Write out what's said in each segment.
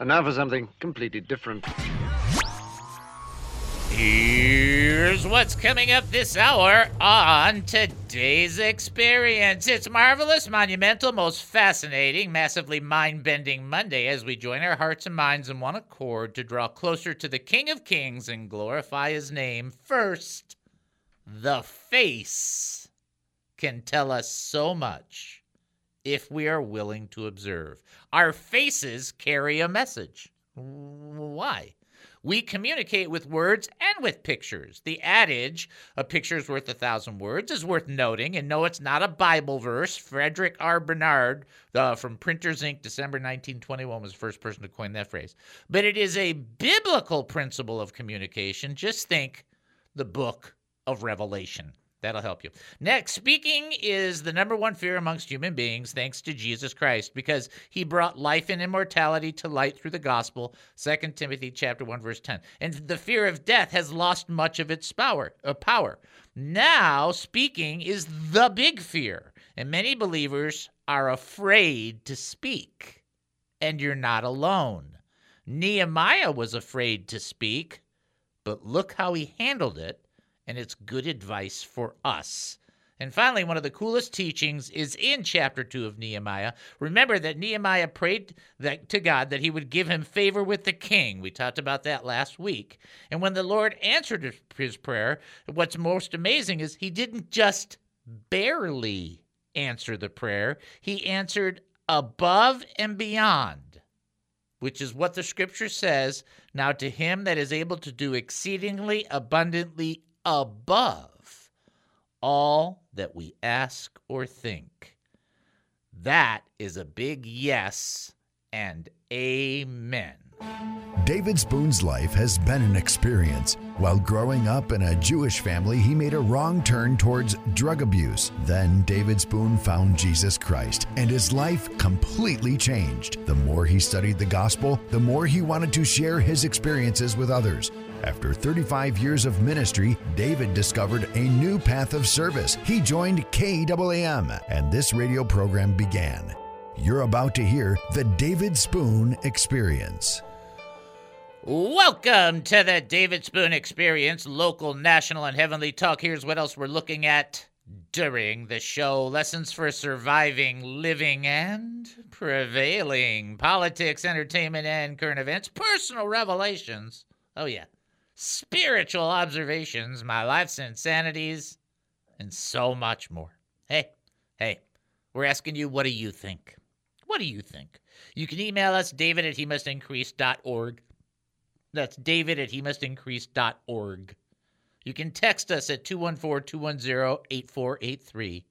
And now for something completely different. Here's what's coming up this hour on today's experience. It's marvelous, monumental, most fascinating, massively mind bending Monday as we join our hearts and minds in one accord to draw closer to the King of Kings and glorify his name. First, the face can tell us so much if we are willing to observe. Our faces carry a message. Why? We communicate with words and with pictures. The adage, a picture's worth a thousand words, is worth noting. And no, it's not a Bible verse. Frederick R. Barnard uh, from Printer's Ink., December 1921, was the first person to coin that phrase. But it is a biblical principle of communication. Just think the book of Revelation. That'll help you. Next, speaking is the number one fear amongst human beings, thanks to Jesus Christ, because he brought life and immortality to light through the gospel. 2 Timothy chapter 1, verse 10. And the fear of death has lost much of its power. Uh, power. Now, speaking is the big fear, and many believers are afraid to speak. And you're not alone. Nehemiah was afraid to speak, but look how he handled it and it's good advice for us. And finally, one of the coolest teachings is in chapter 2 of Nehemiah. Remember that Nehemiah prayed that, to God that he would give him favor with the king. We talked about that last week. And when the Lord answered his prayer, what's most amazing is he didn't just barely answer the prayer, he answered above and beyond, which is what the scripture says. Now, to him that is able to do exceedingly abundantly above all that we ask or think. That is a big yes and amen. David Spoon's life has been an experience. While growing up in a Jewish family, he made a wrong turn towards drug abuse. Then David Spoon found Jesus Christ, and his life completely changed. The more he studied the gospel, the more he wanted to share his experiences with others. After 35 years of ministry, David discovered a new path of service. He joined KAAM, and this radio program began. You're about to hear the David Spoon Experience. Welcome to the David Spoon Experience, local, national, and heavenly talk. Here's what else we're looking at during the show lessons for surviving, living, and prevailing, politics, entertainment, and current events, personal revelations. Oh, yeah spiritual observations, my life's insanities, and so much more. Hey, hey, we're asking you, what do you think? What do you think? You can email us, david at he. That's david at he. You can text us at 214 210 8483.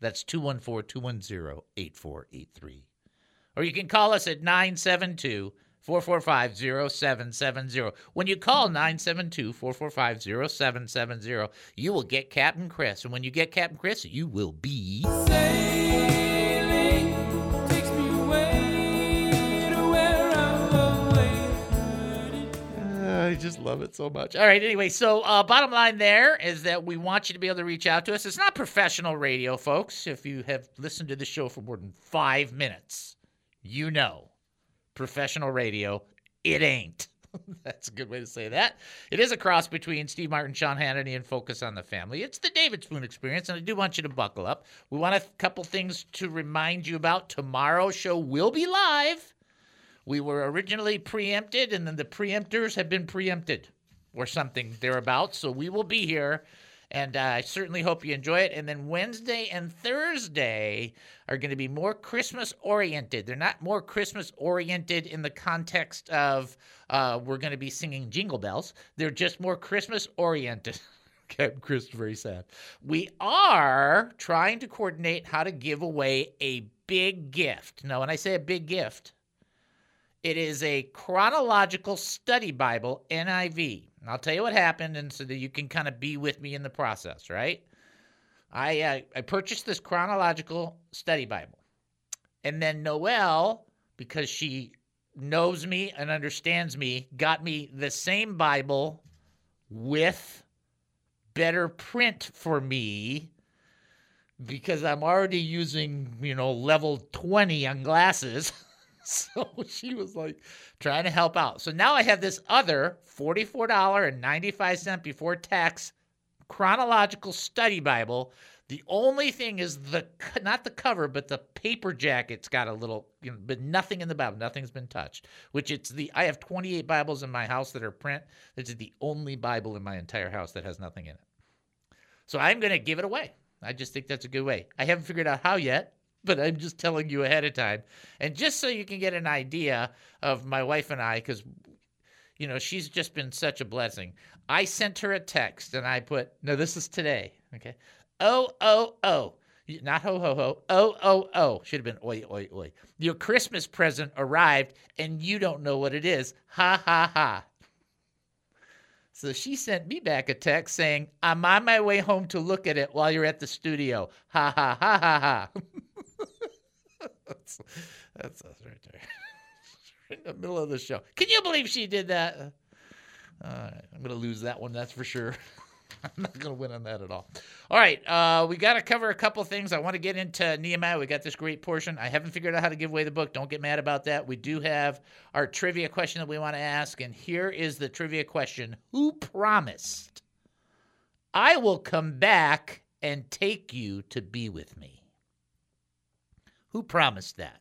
That's 214 210 8483. Or you can call us at 972 445 0770. When you call 972 445 0770, you will get Captain Chris. And when you get Captain Chris, you will be. I just love it so much. All right, anyway, so uh, bottom line there is that we want you to be able to reach out to us. It's not professional radio, folks. If you have listened to the show for more than five minutes, you know professional radio. It ain't. That's a good way to say that. It is a cross between Steve Martin, Sean Hannity, and Focus on the Family. It's the David Spoon experience, and I do want you to buckle up. We want a couple things to remind you about. Tomorrow's show will be live. We were originally preempted, and then the preemptors have been preempted or something thereabouts. So we will be here and uh, I certainly hope you enjoy it. And then Wednesday and Thursday are going to be more Christmas oriented. They're not more Christmas oriented in the context of uh, we're going to be singing jingle bells. They're just more Christmas oriented. Captain Chris very sad. We are trying to coordinate how to give away a big gift. Now, when I say a big gift, it is a chronological study Bible, NIV. And I'll tell you what happened, and so that you can kind of be with me in the process, right? I uh, I purchased this chronological study Bible, and then Noelle, because she knows me and understands me, got me the same Bible with better print for me because I'm already using, you know, level 20 on glasses. So she was like trying to help out. So now I have this other $44.95 before tax chronological study Bible. The only thing is the not the cover, but the paper jacket's got a little, you know, but nothing in the Bible. Nothing's been touched. Which it's the I have 28 Bibles in my house that are print. This is the only Bible in my entire house that has nothing in it. So I'm going to give it away. I just think that's a good way. I haven't figured out how yet, but I'm just telling you ahead of time. And just so you can get an idea of my wife and I, because, you know, she's just been such a blessing. I sent her a text and I put, no, this is today. Okay. Oh, oh, oh. Not ho, ho, ho. Oh, oh, oh. Should have been oi, oi, oi. Your Christmas present arrived and you don't know what it is. Ha, ha, ha. So she sent me back a text saying, I'm on my way home to look at it while you're at the studio. Ha, ha, ha, ha, ha. that's, that's us right there. in the middle of the show. Can you believe she did that? Right, I'm going to lose that one, that's for sure. I'm not going to win on that at all. All right, uh, we got to cover a couple things. I want to get into Nehemiah. We got this great portion. I haven't figured out how to give away the book. Don't get mad about that. We do have our trivia question that we want to ask, and here is the trivia question Who promised, I will come back and take you to be with me? Who promised that?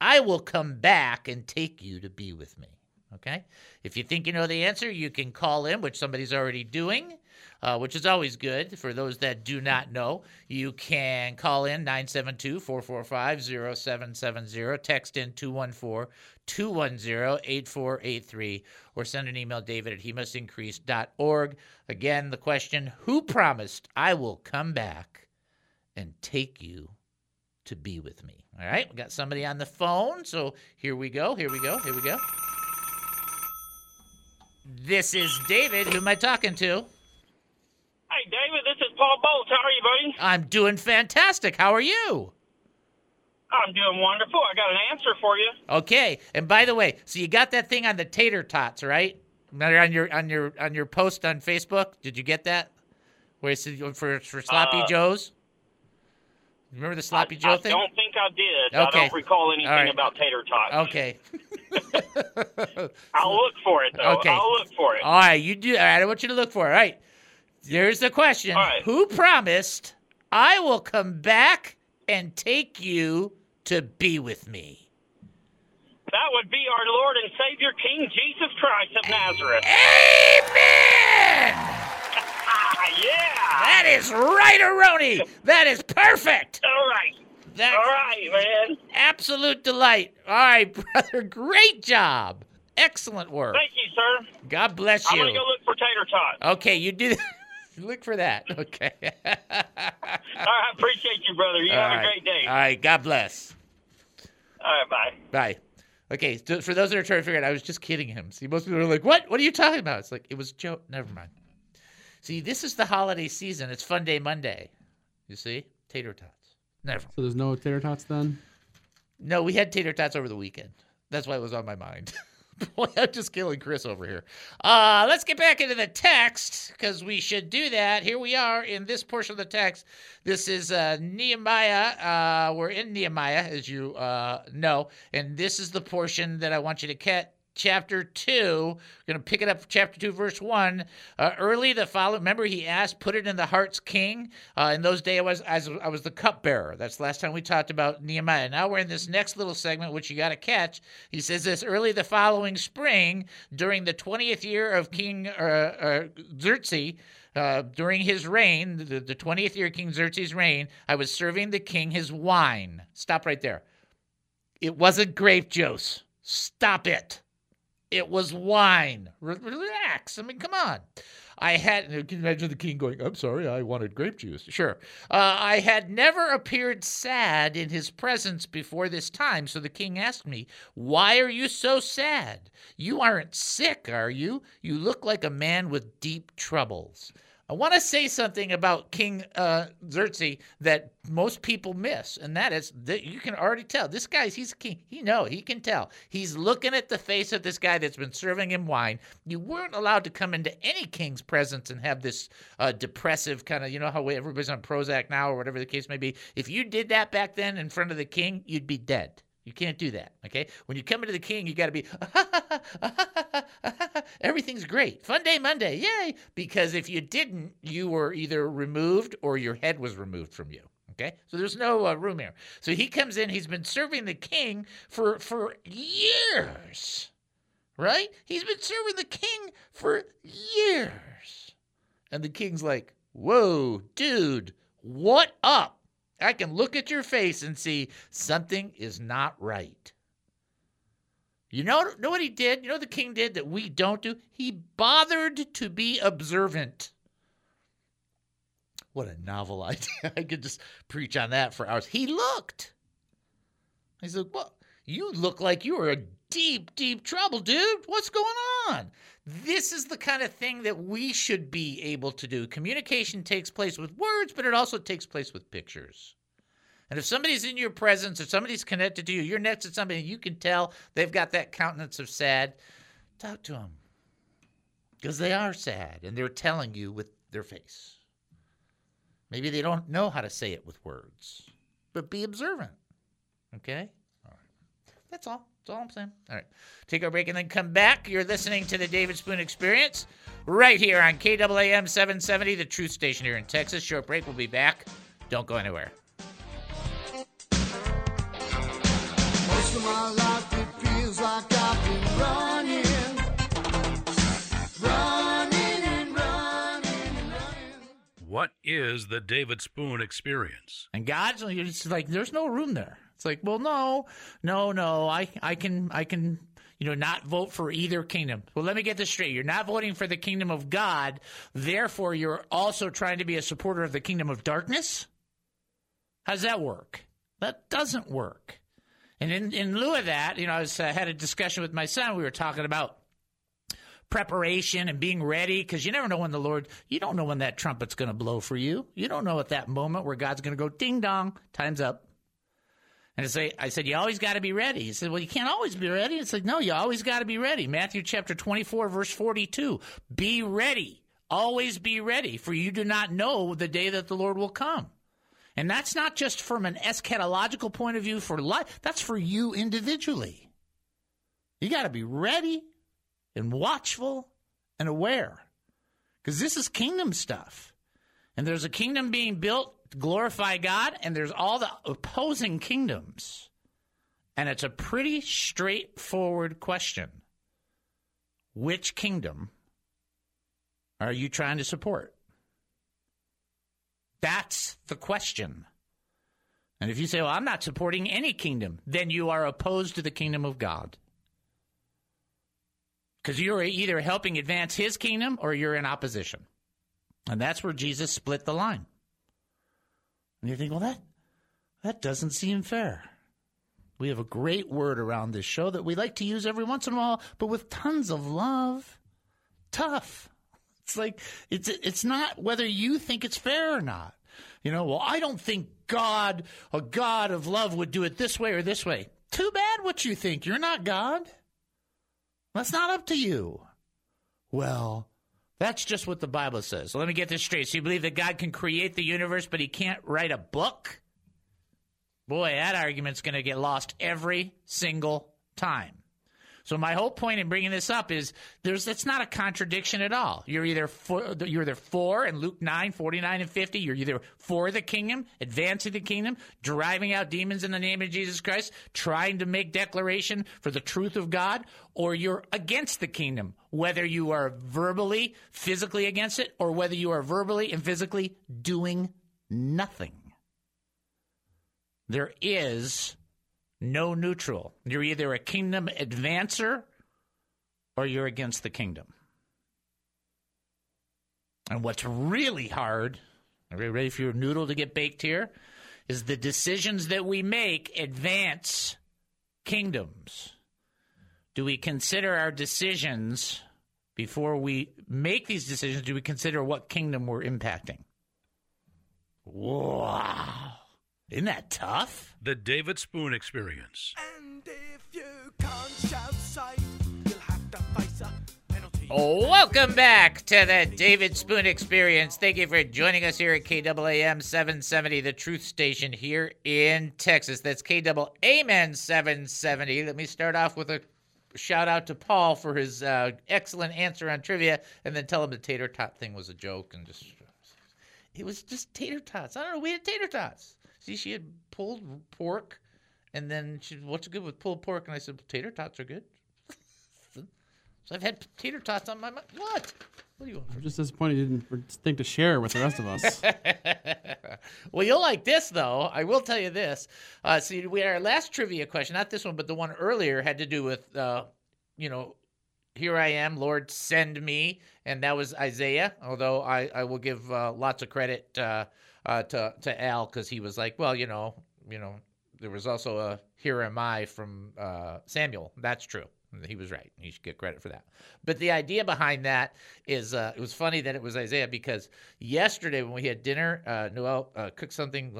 I will come back and take you to be with me. Okay? If you think you know the answer, you can call in, which somebody's already doing, uh, which is always good. For those that do not know, you can call in 972 445 0770, text in 214 210 8483, or send an email, david at he must increase.org. Again, the question Who promised I will come back and take you to be with me? All right, we got somebody on the phone, so here we go, here we go, here we go. This is David. Who am I talking to? Hey, David, this is Paul Bolts. How are you, buddy? I'm doing fantastic. How are you? I'm doing wonderful. I got an answer for you. Okay. And by the way, so you got that thing on the tater tots, right? On your on your on your post on Facebook. Did you get that? Where it said for for sloppy Uh, joes? Remember the sloppy joe I thing? I don't think I did. Okay. I don't recall anything right. about tater tots. Okay. I'll look for it, though. Okay. I'll look for it. All right, you do. All right, I want you to look for it. All right. There's the question. All right. Who promised I will come back and take you to be with me? That would be our Lord and Savior, King Jesus Christ of Nazareth. Amen. Ah, yeah. That is right, Aroni. That is perfect. All right. That's All right, man. absolute delight. All right, brother. Great job. Excellent work. Thank you, sir. God bless you. I'm to go look for tater tots. Okay, you do. Look for that. Okay. All right, I appreciate you, brother. You All have right. a great day. All right. God bless. All right, bye. Bye. Okay, so for those that are trying to figure it out, I was just kidding him. See, most people are like, "What? What are you talking about?" It's like it was joke. Never mind. See, this is the holiday season. It's Fun Day Monday. You see, tater tots. Never. So there's no tater tots then? No, we had tater tots over the weekend. That's why it was on my mind. Boy, I'm just killing Chris over here. Uh, let's get back into the text because we should do that. Here we are in this portion of the text. This is uh, Nehemiah. Uh, we're in Nehemiah, as you uh, know, and this is the portion that I want you to catch. Chapter 2, we're going to pick it up, chapter 2, verse 1. Uh, early the follow, remember he asked, put it in the heart's king. Uh, in those days, I was, I was the cupbearer. That's the last time we talked about Nehemiah. Now we're in this next little segment, which you got to catch. He says this early the following spring, during the 20th year of King uh, uh, Xerxes, uh, during his reign, the, the 20th year of King Xerxes' reign, I was serving the king his wine. Stop right there. It wasn't grape juice. Stop it. It was wine. Relax. I mean, come on. I had, can you imagine the king going, I'm sorry, I wanted grape juice. Sure. Uh, I had never appeared sad in his presence before this time. So the king asked me, Why are you so sad? You aren't sick, are you? You look like a man with deep troubles. I want to say something about King uh, Xerxes that most people miss, and that is that you can already tell this guy's he's a king. He know he can tell. He's looking at the face of this guy that's been serving him wine. You weren't allowed to come into any king's presence and have this uh, depressive kind of you know how everybody's on Prozac now or whatever the case may be. If you did that back then in front of the king, you'd be dead. You can't do that. Okay. When you come into the king, you got to be, everything's great. Fun day Monday. Yay. Because if you didn't, you were either removed or your head was removed from you. Okay. So there's no uh, room here. So he comes in. He's been serving the king for, for years. Right? He's been serving the king for years. And the king's like, whoa, dude, what up? I can look at your face and see something is not right. You know, know what he did? You know what the king did that we don't do? He bothered to be observant. What a novel idea. I could just preach on that for hours. He looked. He said, Well, you look like you are in deep, deep trouble, dude. What's going on? This is the kind of thing that we should be able to do. Communication takes place with words, but it also takes place with pictures. And if somebody's in your presence, if somebody's connected to you, you're next to somebody, you can tell they've got that countenance of sad, talk to them. Because they are sad and they're telling you with their face. Maybe they don't know how to say it with words, but be observant. Okay? All right. That's all. That's all I'm saying. All right. Take our break and then come back. You're listening to the David Spoon Experience right here on KAAM 770, the truth station here in Texas. Short break. We'll be back. Don't go anywhere. Most of my life it feels like I've been running, running and running and running. What is the David Spoon experience? And God's it's like there's no room there. It's like, well, no, no, no. I I can I can you know not vote for either kingdom. Well, let me get this straight. You're not voting for the kingdom of God, therefore you're also trying to be a supporter of the kingdom of darkness? How does that work? That doesn't work. And in, in lieu of that, you know, I was, uh, had a discussion with my son. We were talking about preparation and being ready because you never know when the Lord, you don't know when that trumpet's going to blow for you. You don't know at that moment where God's going to go ding dong, time's up. And I say, I said, you always got to be ready. He said, well, you can't always be ready. It's like, no, you always got to be ready. Matthew chapter 24, verse 42. Be ready. Always be ready, for you do not know the day that the Lord will come. And that's not just from an eschatological point of view for life, that's for you individually. You got to be ready and watchful and aware because this is kingdom stuff. And there's a kingdom being built glorify God, and there's all the opposing kingdoms. And it's a pretty straightforward question Which kingdom are you trying to support? That's the question. And if you say, well, I'm not supporting any kingdom, then you are opposed to the kingdom of God. Because you're either helping advance his kingdom or you're in opposition. And that's where Jesus split the line. And you think, well, that, that doesn't seem fair. We have a great word around this show that we like to use every once in a while, but with tons of love. Tough. It's like it's it's not whether you think it's fair or not. You know, well, I don't think God, a God of love, would do it this way or this way. Too bad what you think. You're not God. That's not up to you. Well, that's just what the Bible says. So let me get this straight. So you believe that God can create the universe, but he can't write a book? Boy, that argument's going to get lost every single time. So my whole point in bringing this up is there's it's not a contradiction at all. You're either for you're either for in Luke 9, 49 and 50, you're either for the kingdom, advancing the kingdom, driving out demons in the name of Jesus Christ, trying to make declaration for the truth of God, or you're against the kingdom, whether you are verbally, physically against it, or whether you are verbally and physically doing nothing. There is no neutral. You're either a kingdom advancer or you're against the kingdom. And what's really hard, are you ready for your noodle to get baked here? Is the decisions that we make advance kingdoms. Do we consider our decisions before we make these decisions? Do we consider what kingdom we're impacting? Wow. Isn't that tough? The David Spoon Experience. And if you can't shout sight, you'll have to face a penalty Welcome back to the David Spoon Experience. Thank you for joining us here at KAAM 770, the truth station here in Texas. That's KAAM 770. Let me start off with a shout out to Paul for his uh, excellent answer on trivia, and then tell him the tater tot thing was a joke and just it was just tater tots. I don't know. We had tater tots. See, she had pulled pork, and then she, what's good with pulled pork? And I said, tater tots are good. so I've had tater tots on my mind. What? What do you want? I'm just disappointed you didn't think to share with the rest of us. well, you'll like this though. I will tell you this. Uh, see, we had our last trivia question, not this one, but the one earlier had to do with, uh, you know, here I am, Lord, send me, and that was Isaiah. Although I, I will give uh, lots of credit uh, to to Al because he was like, well, you know, you know, there was also a here am I from uh, Samuel. That's true. He was right. You should get credit for that. But the idea behind that is uh, it was funny that it was Isaiah because yesterday when we had dinner, uh, Noelle uh, cooked something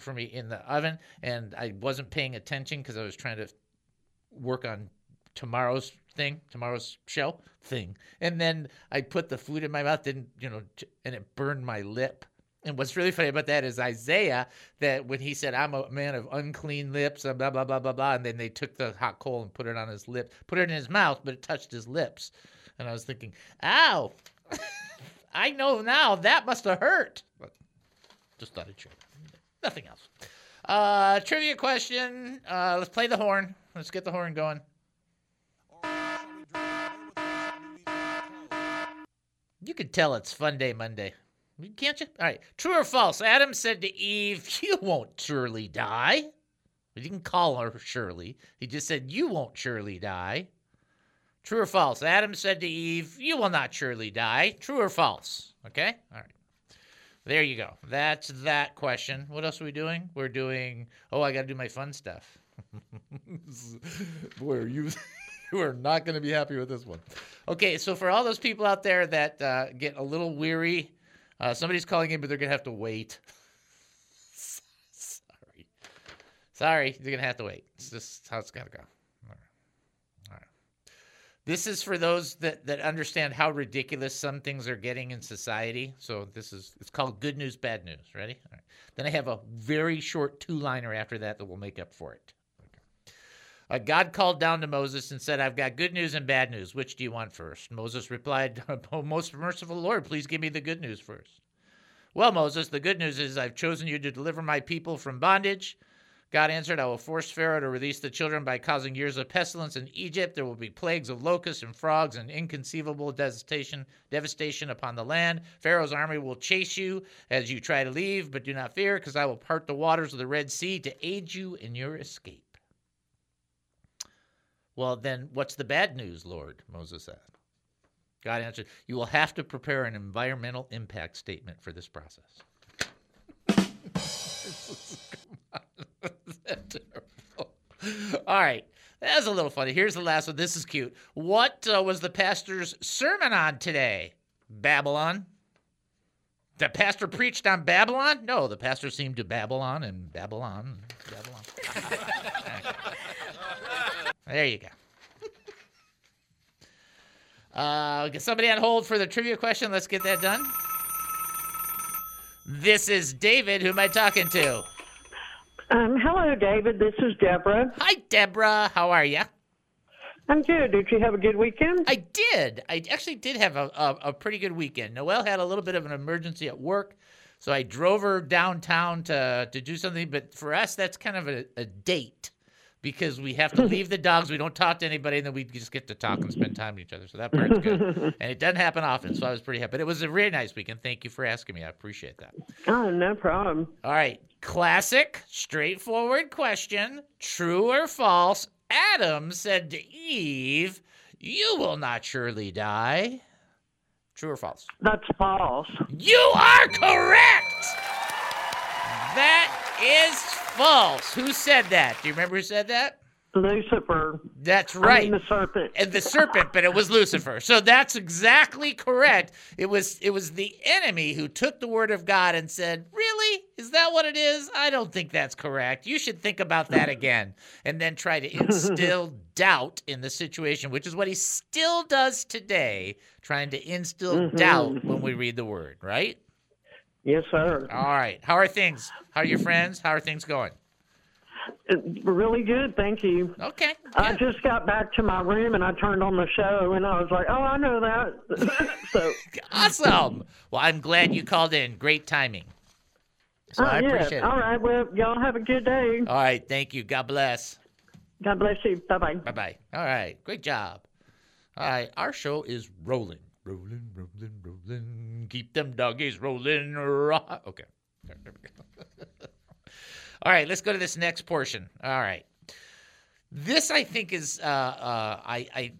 for me in the oven, and I wasn't paying attention because I was trying to work on tomorrow's thing, tomorrow's show thing. And then I put the food in my mouth, didn't, you know, and it burned my lip. And what's really funny about that is Isaiah, that when he said, I'm a man of unclean lips, and blah, blah, blah, blah, blah. And then they took the hot coal and put it on his lip, put it in his mouth, but it touched his lips. And I was thinking, ow, I know now that must have hurt. But just thought I'd. Nothing else. Uh, trivia question. Uh, let's play the horn. Let's get the horn going. You can tell it's Fun Day Monday. Can't you? All right. True or false? Adam said to Eve, You won't surely die. He didn't call her Shirley. He just said, You won't surely die. True or false? Adam said to Eve, You will not surely die. True or false? Okay? All right. There you go. That's that question. What else are we doing? We're doing, oh, I got to do my fun stuff. Boy, are you. you are not going to be happy with this one. Okay, so for all those people out there that uh, get a little weary, uh, somebody's calling in, but they're going to have to wait. Sorry. Sorry, you're going to have to wait. It's just how it's got to go. All right. All right. This is for those that, that understand how ridiculous some things are getting in society. So this is it's called good news, bad news. Ready? Right. Then I have a very short two-liner after that that will make up for it. Uh, God called down to Moses and said, I've got good news and bad news. Which do you want first? Moses replied, oh, Most merciful Lord, please give me the good news first. Well, Moses, the good news is I've chosen you to deliver my people from bondage. God answered, I will force Pharaoh to release the children by causing years of pestilence in Egypt. There will be plagues of locusts and frogs and inconceivable devastation, devastation upon the land. Pharaoh's army will chase you as you try to leave, but do not fear, because I will part the waters of the Red Sea to aid you in your escape. Well, then what's the bad news, Lord? Moses asked. God answered, You will have to prepare an environmental impact statement for this process. All right. That's a little funny. Here's the last one. This is cute. What uh, was the pastor's sermon on today? Babylon. The pastor preached on Babylon? No, the pastor seemed to Babylon and Babylon. Babylon. there you go. Uh, get somebody on hold for the trivia question. Let's get that done. This is David. Who am I talking to? Um, hello, David. This is Deborah. Hi, Deborah. How are you? I'm good. Did you have a good weekend? I did. I actually did have a, a, a pretty good weekend. Noelle had a little bit of an emergency at work, so I drove her downtown to to do something. But for us, that's kind of a, a date because we have to leave the dogs. We don't talk to anybody, and then we just get to talk and spend time with each other. So that part's good. and it doesn't happen often, so I was pretty happy. But it was a really nice weekend. Thank you for asking me. I appreciate that. Oh, no problem. All right. Classic, straightforward question true or false? Adam said to Eve, You will not surely die. True or false? That's false. You are correct! That is false. Who said that? Do you remember who said that? Lucifer. That's I right. mean the serpent. and the serpent, but it was Lucifer. So that's exactly correct. It was it was the enemy who took the word of God and said, "Really? Is that what it is? I don't think that's correct. You should think about that again and then try to instill doubt in the situation, which is what he still does today, trying to instill mm-hmm. doubt when we read the word, right? Yes, sir. All right. How are things? How are your friends? How are things going? Uh, Really good, thank you. Okay. I just got back to my room and I turned on the show and I was like, oh, I know that. so, Awesome. Well, I'm glad you called in. Great timing. So oh, I yeah. appreciate it. All right. Well, y'all have a good day. All right. Thank you. God bless. God bless you. Bye bye. Bye bye. All right. Great job. All right. Our show is rolling. Rolling, rolling, rolling. Keep them doggies rolling. Ro- okay. There, there we go. All right. Let's go to this next portion. All right. This, I think, is, uh, uh, I, I,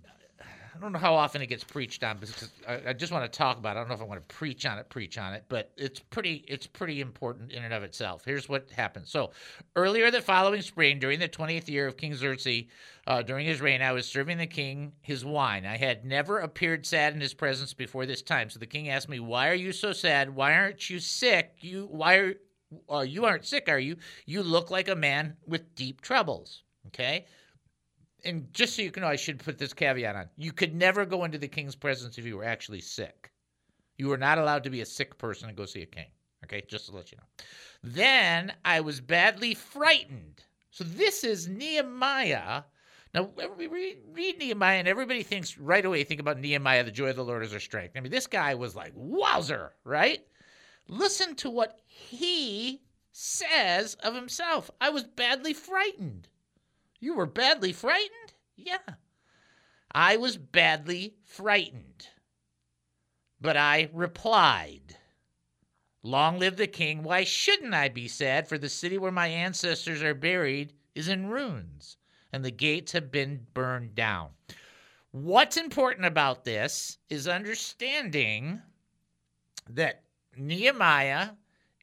I don't know how often it gets preached on because I, I just want to talk about. it. I don't know if I want to preach on it, preach on it, but it's pretty, it's pretty important in and of itself. Here's what happened. So, earlier the following spring, during the 20th year of King Xerxes, uh, during his reign, I was serving the king his wine. I had never appeared sad in his presence before this time. So the king asked me, "Why are you so sad? Why aren't you sick? You why are uh, you aren't sick? Are you? You look like a man with deep troubles." Okay and just so you can know, I should put this caveat on. You could never go into the king's presence if you were actually sick. You were not allowed to be a sick person and go see a king. Okay, just to let you know. Then I was badly frightened. So this is Nehemiah. Now we read, Nehemiah, and everybody thinks right away. Think about Nehemiah, the joy of the Lord is our strength. I mean, this guy was like wowzer, right? Listen to what he says of himself. I was badly frightened. You were badly frightened? Yeah. I was badly frightened. But I replied, Long live the king. Why shouldn't I be sad? For the city where my ancestors are buried is in ruins, and the gates have been burned down. What's important about this is understanding that Nehemiah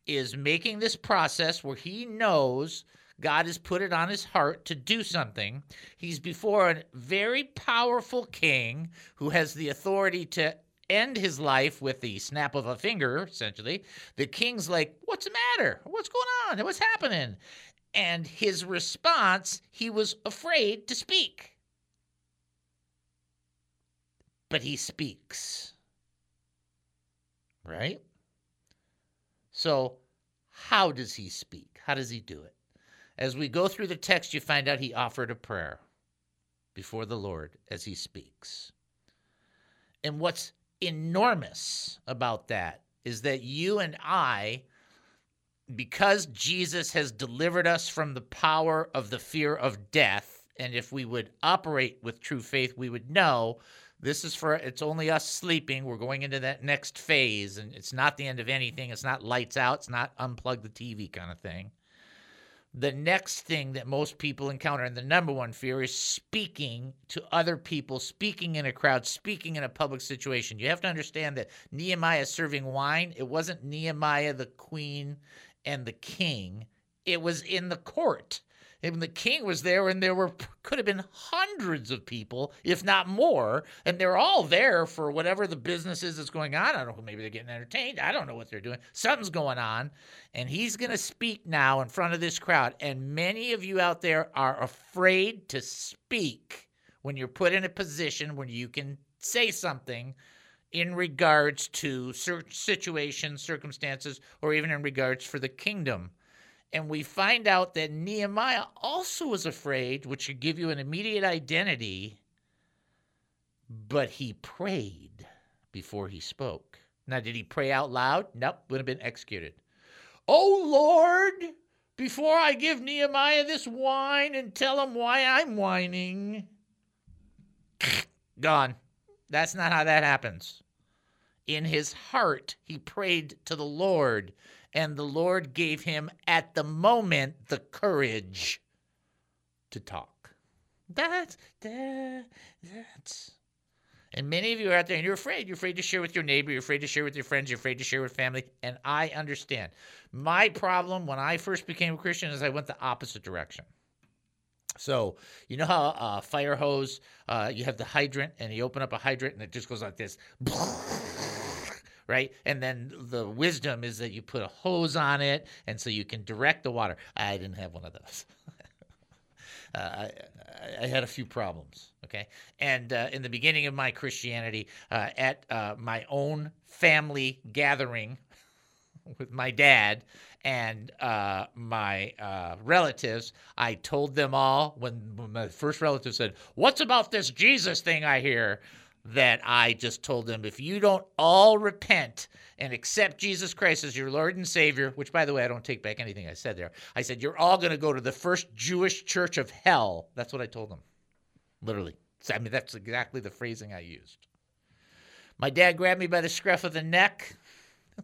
is making this process where he knows God has put it on his heart to do something. He's before a very powerful king who has the authority to end his life with the snap of a finger, essentially. The king's like, What's the matter? What's going on? What's happening? And his response, he was afraid to speak. But he speaks. Right? So, how does he speak? How does he do it? As we go through the text, you find out he offered a prayer before the Lord as he speaks. And what's enormous about that is that you and I, because Jesus has delivered us from the power of the fear of death, and if we would operate with true faith, we would know this is for it's only us sleeping. We're going into that next phase, and it's not the end of anything. It's not lights out, it's not unplug the TV kind of thing the next thing that most people encounter, and the number one fear, is speaking to other people, speaking in a crowd, speaking in a public situation. You have to understand that Nehemiah serving wine, it wasn't Nehemiah, the queen, and the king, it was in the court. And the king was there, and there were could have been hundreds of people, if not more, and they're all there for whatever the business is that's going on. I don't know, maybe they're getting entertained. I don't know what they're doing. Something's going on, and he's going to speak now in front of this crowd. And many of you out there are afraid to speak when you're put in a position where you can say something in regards to situations, circumstances, or even in regards for the kingdom. And we find out that Nehemiah also was afraid, which should give you an immediate identity, but he prayed before he spoke. Now, did he pray out loud? Nope, would have been executed. Oh Lord, before I give Nehemiah this wine and tell him why I'm whining, gone. That's not how that happens. In his heart, he prayed to the Lord and the Lord gave him at the moment the courage to talk. That's that, that's and many of you are out there and you're afraid. You're afraid to share with your neighbor, you're afraid to share with your friends, you're afraid to share with family, and I understand. My problem when I first became a Christian is I went the opposite direction. So you know how a fire hose, uh, you have the hydrant, and you open up a hydrant, and it just goes like this, right? And then the wisdom is that you put a hose on it, and so you can direct the water. I didn't have one of those. uh, I, I had a few problems. Okay, and uh, in the beginning of my Christianity, uh, at uh, my own family gathering with my dad and uh, my uh, relatives, I told them all when, when my first relative said, "What's about this Jesus thing I hear?" That I just told them, if you don't all repent and accept Jesus Christ as your Lord and Savior, which by the way, I don't take back anything I said there. I said, you're all going to go to the first Jewish church of hell. That's what I told them. Literally. I mean, that's exactly the phrasing I used. My dad grabbed me by the scruff of the neck.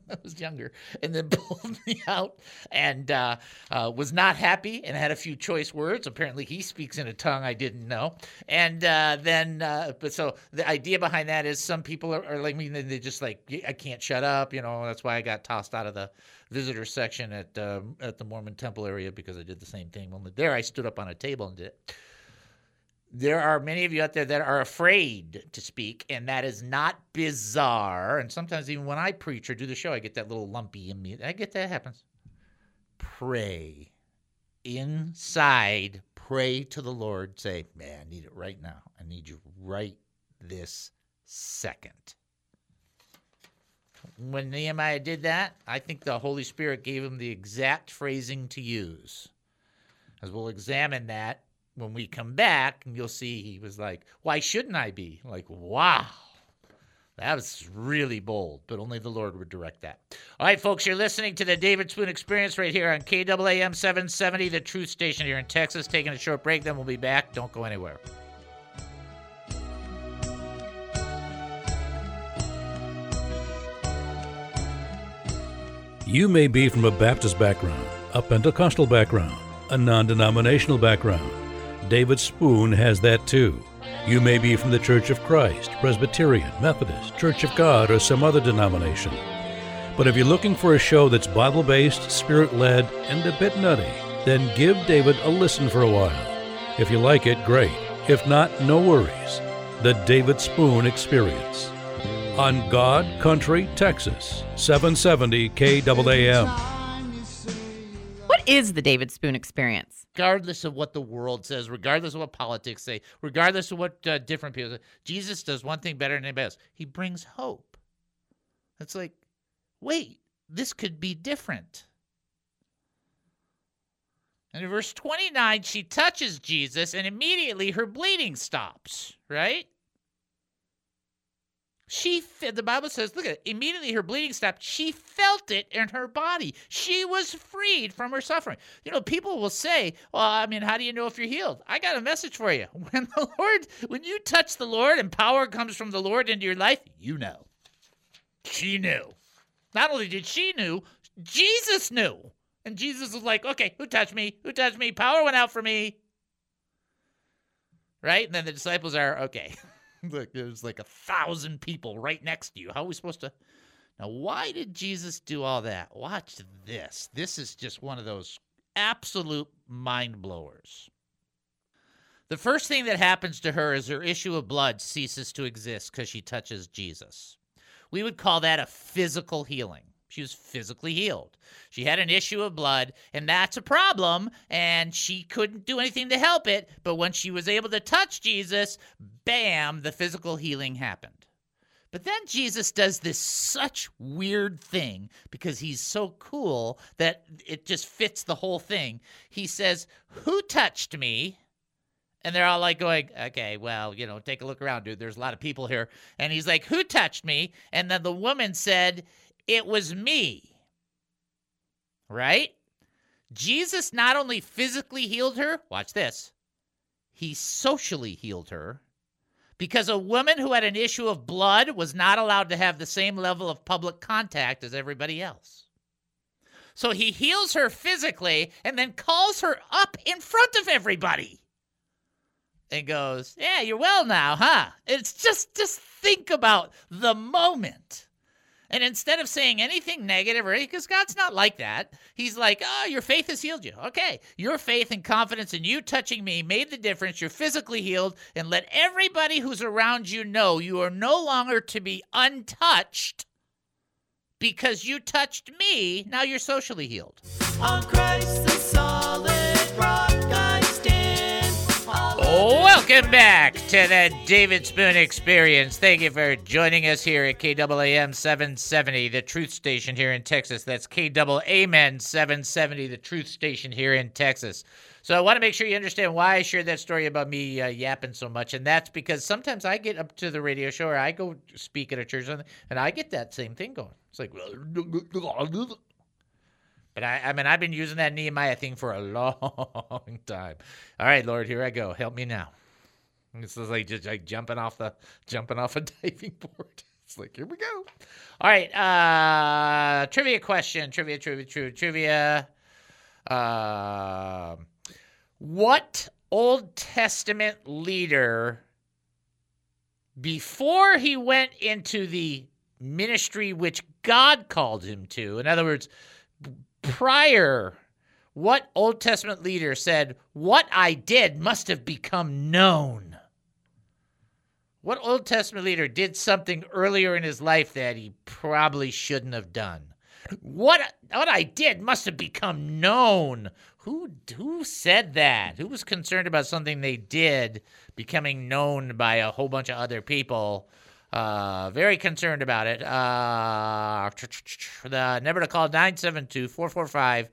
I was younger, and then pulled me out, and uh, uh, was not happy, and had a few choice words. Apparently, he speaks in a tongue I didn't know, and uh, then, uh, but so the idea behind that is some people are, are like me, they just like I can't shut up, you know. That's why I got tossed out of the visitor section at um, at the Mormon Temple area because I did the same thing. Only there, I stood up on a table and did it there are many of you out there that are afraid to speak, and that is not bizarre. And sometimes, even when I preach or do the show, I get that little lumpy in me. I get that happens. Pray inside. Pray to the Lord. Say, man, I need it right now. I need you right this second. When Nehemiah did that, I think the Holy Spirit gave him the exact phrasing to use. As we'll examine that when we come back, you'll see he was like, Why shouldn't I be? Like, wow. That was really bold, but only the Lord would direct that. All right, folks, you're listening to the David Spoon Experience right here on KAAM 770, the truth station here in Texas. Taking a short break, then we'll be back. Don't go anywhere. You may be from a Baptist background, a Pentecostal background, a non denominational background. David Spoon has that too. You may be from the Church of Christ, Presbyterian, Methodist, Church of God, or some other denomination. But if you're looking for a show that's Bible based, spirit led, and a bit nutty, then give David a listen for a while. If you like it, great. If not, no worries. The David Spoon Experience. On God Country, Texas, 770 KAAM. What is the David Spoon experience? Regardless of what the world says, regardless of what politics say, regardless of what uh, different people say, Jesus does one thing better than anybody else. He brings hope. It's like, wait, this could be different. And in verse 29, she touches Jesus, and immediately her bleeding stops, right? She, the Bible says, look at it, immediately her bleeding stopped. She felt it in her body. She was freed from her suffering. You know, people will say, well, I mean, how do you know if you're healed? I got a message for you. When the Lord, when you touch the Lord and power comes from the Lord into your life, you know. She knew. Not only did she knew, Jesus knew. And Jesus was like, okay, who touched me? Who touched me? Power went out for me. Right? And then the disciples are, okay. Look, there's like a thousand people right next to you. How are we supposed to? Now, why did Jesus do all that? Watch this. This is just one of those absolute mind blowers. The first thing that happens to her is her issue of blood ceases to exist because she touches Jesus. We would call that a physical healing. She was physically healed. She had an issue of blood, and that's a problem, and she couldn't do anything to help it. But when she was able to touch Jesus, bam, the physical healing happened. But then Jesus does this such weird thing because he's so cool that it just fits the whole thing. He says, Who touched me? And they're all like going, okay, well, you know, take a look around, dude. There's a lot of people here. And he's like, who touched me? And then the woman said, it was me. Right? Jesus not only physically healed her, watch this, he socially healed her because a woman who had an issue of blood was not allowed to have the same level of public contact as everybody else. So he heals her physically and then calls her up in front of everybody and goes, "Yeah, you're well now, huh?" It's just just think about the moment. And instead of saying anything negative or because God's not like that, He's like, oh, your faith has healed you. Okay. Your faith and confidence in you touching me made the difference. You're physically healed. And let everybody who's around you know you are no longer to be untouched because you touched me, now you're socially healed. Welcome back to the David Spoon Experience. Thank you for joining us here at KAAM 770, the truth station here in Texas. That's KAAM 770, the truth station here in Texas. So I want to make sure you understand why I shared that story about me uh, yapping so much, and that's because sometimes I get up to the radio show or I go speak at a church and I get that same thing going. It's like, but I, I mean, I've been using that Nehemiah thing for a long time. All right, Lord, here I go. Help me now. Is like just like jumping off the jumping off a diving board. It's like here we go. All right, uh, trivia question, trivia, trivia, trivia, trivia. Um, what Old Testament leader, before he went into the ministry which God called him to, in other words, prior, what Old Testament leader said, What I did must have become known? What Old Testament leader did something earlier in his life that he probably shouldn't have done? What what I did must have become known. Who who said that? Who was concerned about something they did becoming known by a whole bunch of other people? Uh, very concerned about it. Uh, the number to call 972 445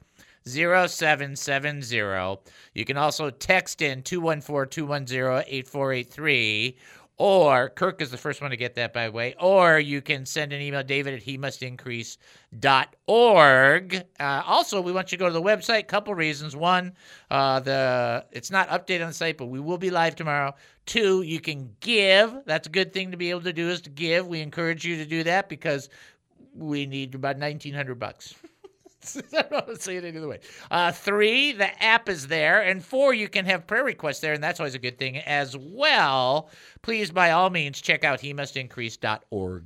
0770. You can also text in 214 210 8483. Or Kirk is the first one to get that, by the way. Or you can send an email, David at he must increase.org. Uh, also, we want you to go to the website. Couple reasons. One, uh, the it's not updated on the site, but we will be live tomorrow. Two, you can give. That's a good thing to be able to do is to give. We encourage you to do that because we need about nineteen hundred bucks. I don't how to say it any other way. Uh, three, the app is there. And four, you can have prayer requests there, and that's always a good thing as well. Please, by all means, check out he must increase.org.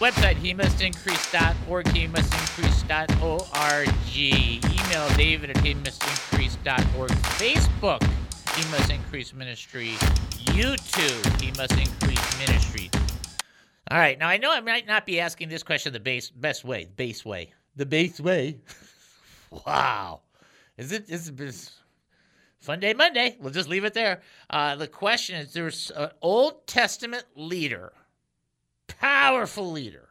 Website, he must increase.org, he must increase.org. Email David at he must increase.org. Facebook, he must increase ministry. YouTube, he must increase ministry. All right, now I know I might not be asking this question the base, best way, the base way the base way. wow. Is it? is it fun day Monday? We'll just leave it there. Uh, the question is there's an Old Testament leader, powerful leader,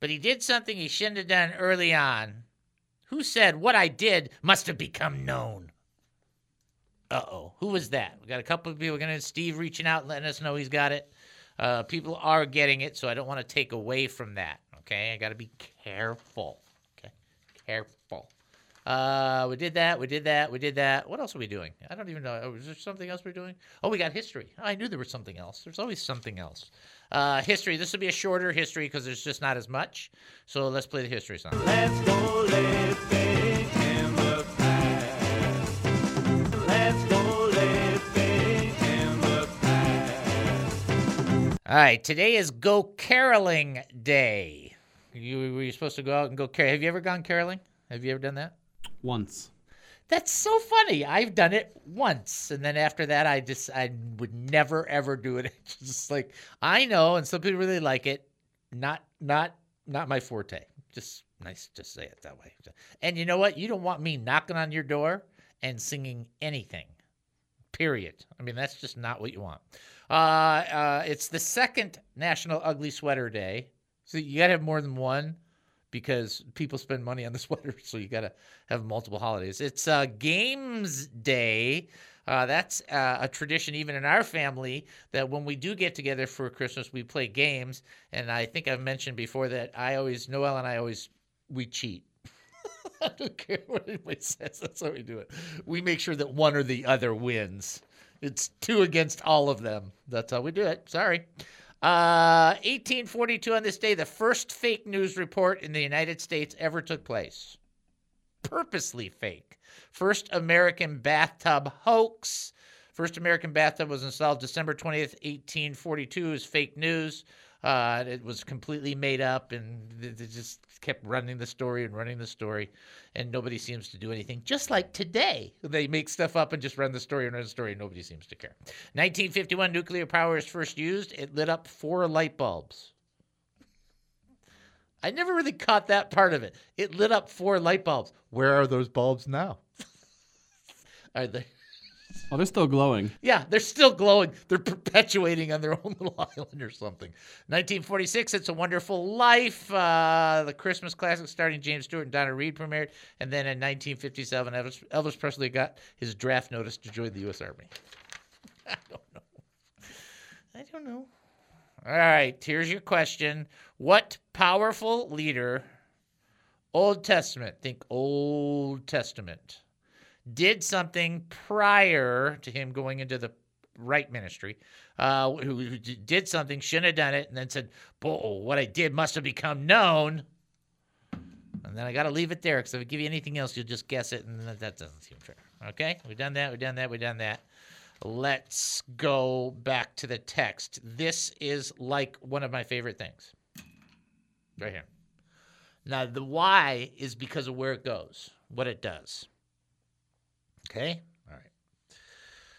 but he did something he shouldn't have done early on. Who said what I did must have become known? Uh oh. Who was that? We got a couple of people. We're gonna Steve reaching out, letting us know he's got it. Uh, people are getting it, so I don't want to take away from that. Okay, I got to be careful. Okay, careful. Uh, we did that. We did that. We did that. What else are we doing? I don't even know. Oh, was there something else we're doing? Oh, we got history. I knew there was something else. There's always something else. Uh, history. This will be a shorter history because there's just not as much. So let's play the history song. Let's go living in the past. Let's go living in the past. All right. Today is Go Caroling Day. You were you supposed to go out and go carol? Have you ever gone caroling? Have you ever done that? Once. That's so funny. I've done it once, and then after that, I just I would never ever do it. It's just like I know, and some people really like it. Not not not my forte. Just nice to say it that way. And you know what? You don't want me knocking on your door and singing anything. Period. I mean, that's just not what you want. Uh, uh, it's the second National Ugly Sweater Day. So you got to have more than one because people spend money on the sweater. So you got to have multiple holidays. It's uh, Games Day. Uh, that's uh, a tradition even in our family that when we do get together for Christmas, we play games. And I think I've mentioned before that I always, Noelle and I always, we cheat. I don't care what anybody says. That's how we do it. We make sure that one or the other wins. It's two against all of them. That's how we do it. Sorry. Uh, 1842 on this day, the first fake news report in the United States ever took place. Purposely fake. First American bathtub hoax. First American bathtub was installed December 20th, 1842 is fake news. Uh, it was completely made up, and they just kept running the story and running the story, and nobody seems to do anything. Just like today, they make stuff up and just run the story and run the story, and nobody seems to care. 1951, nuclear power is first used. It lit up four light bulbs. I never really caught that part of it. It lit up four light bulbs. Where are those bulbs now? are they? Oh, they're still glowing. Yeah, they're still glowing. They're perpetuating on their own little island or something. 1946, It's a Wonderful Life. Uh, the Christmas classic starring James Stewart and Donna Reed premiered. And then in 1957, Elvis, Elvis Presley got his draft notice to join the U.S. Army. I don't know. I don't know. All right, here's your question. What powerful leader, Old Testament, think Old Testament, did something prior to him going into the right ministry, uh, who, who did something, shouldn't have done it, and then said, "Oh, what I did must have become known." And then I got to leave it there because if I give you anything else, you'll just guess it, and that, that doesn't seem fair. Okay, we've done that. We've done that. We've done that. Let's go back to the text. This is like one of my favorite things. Right here. Now, the why is because of where it goes, what it does. Okay? All right.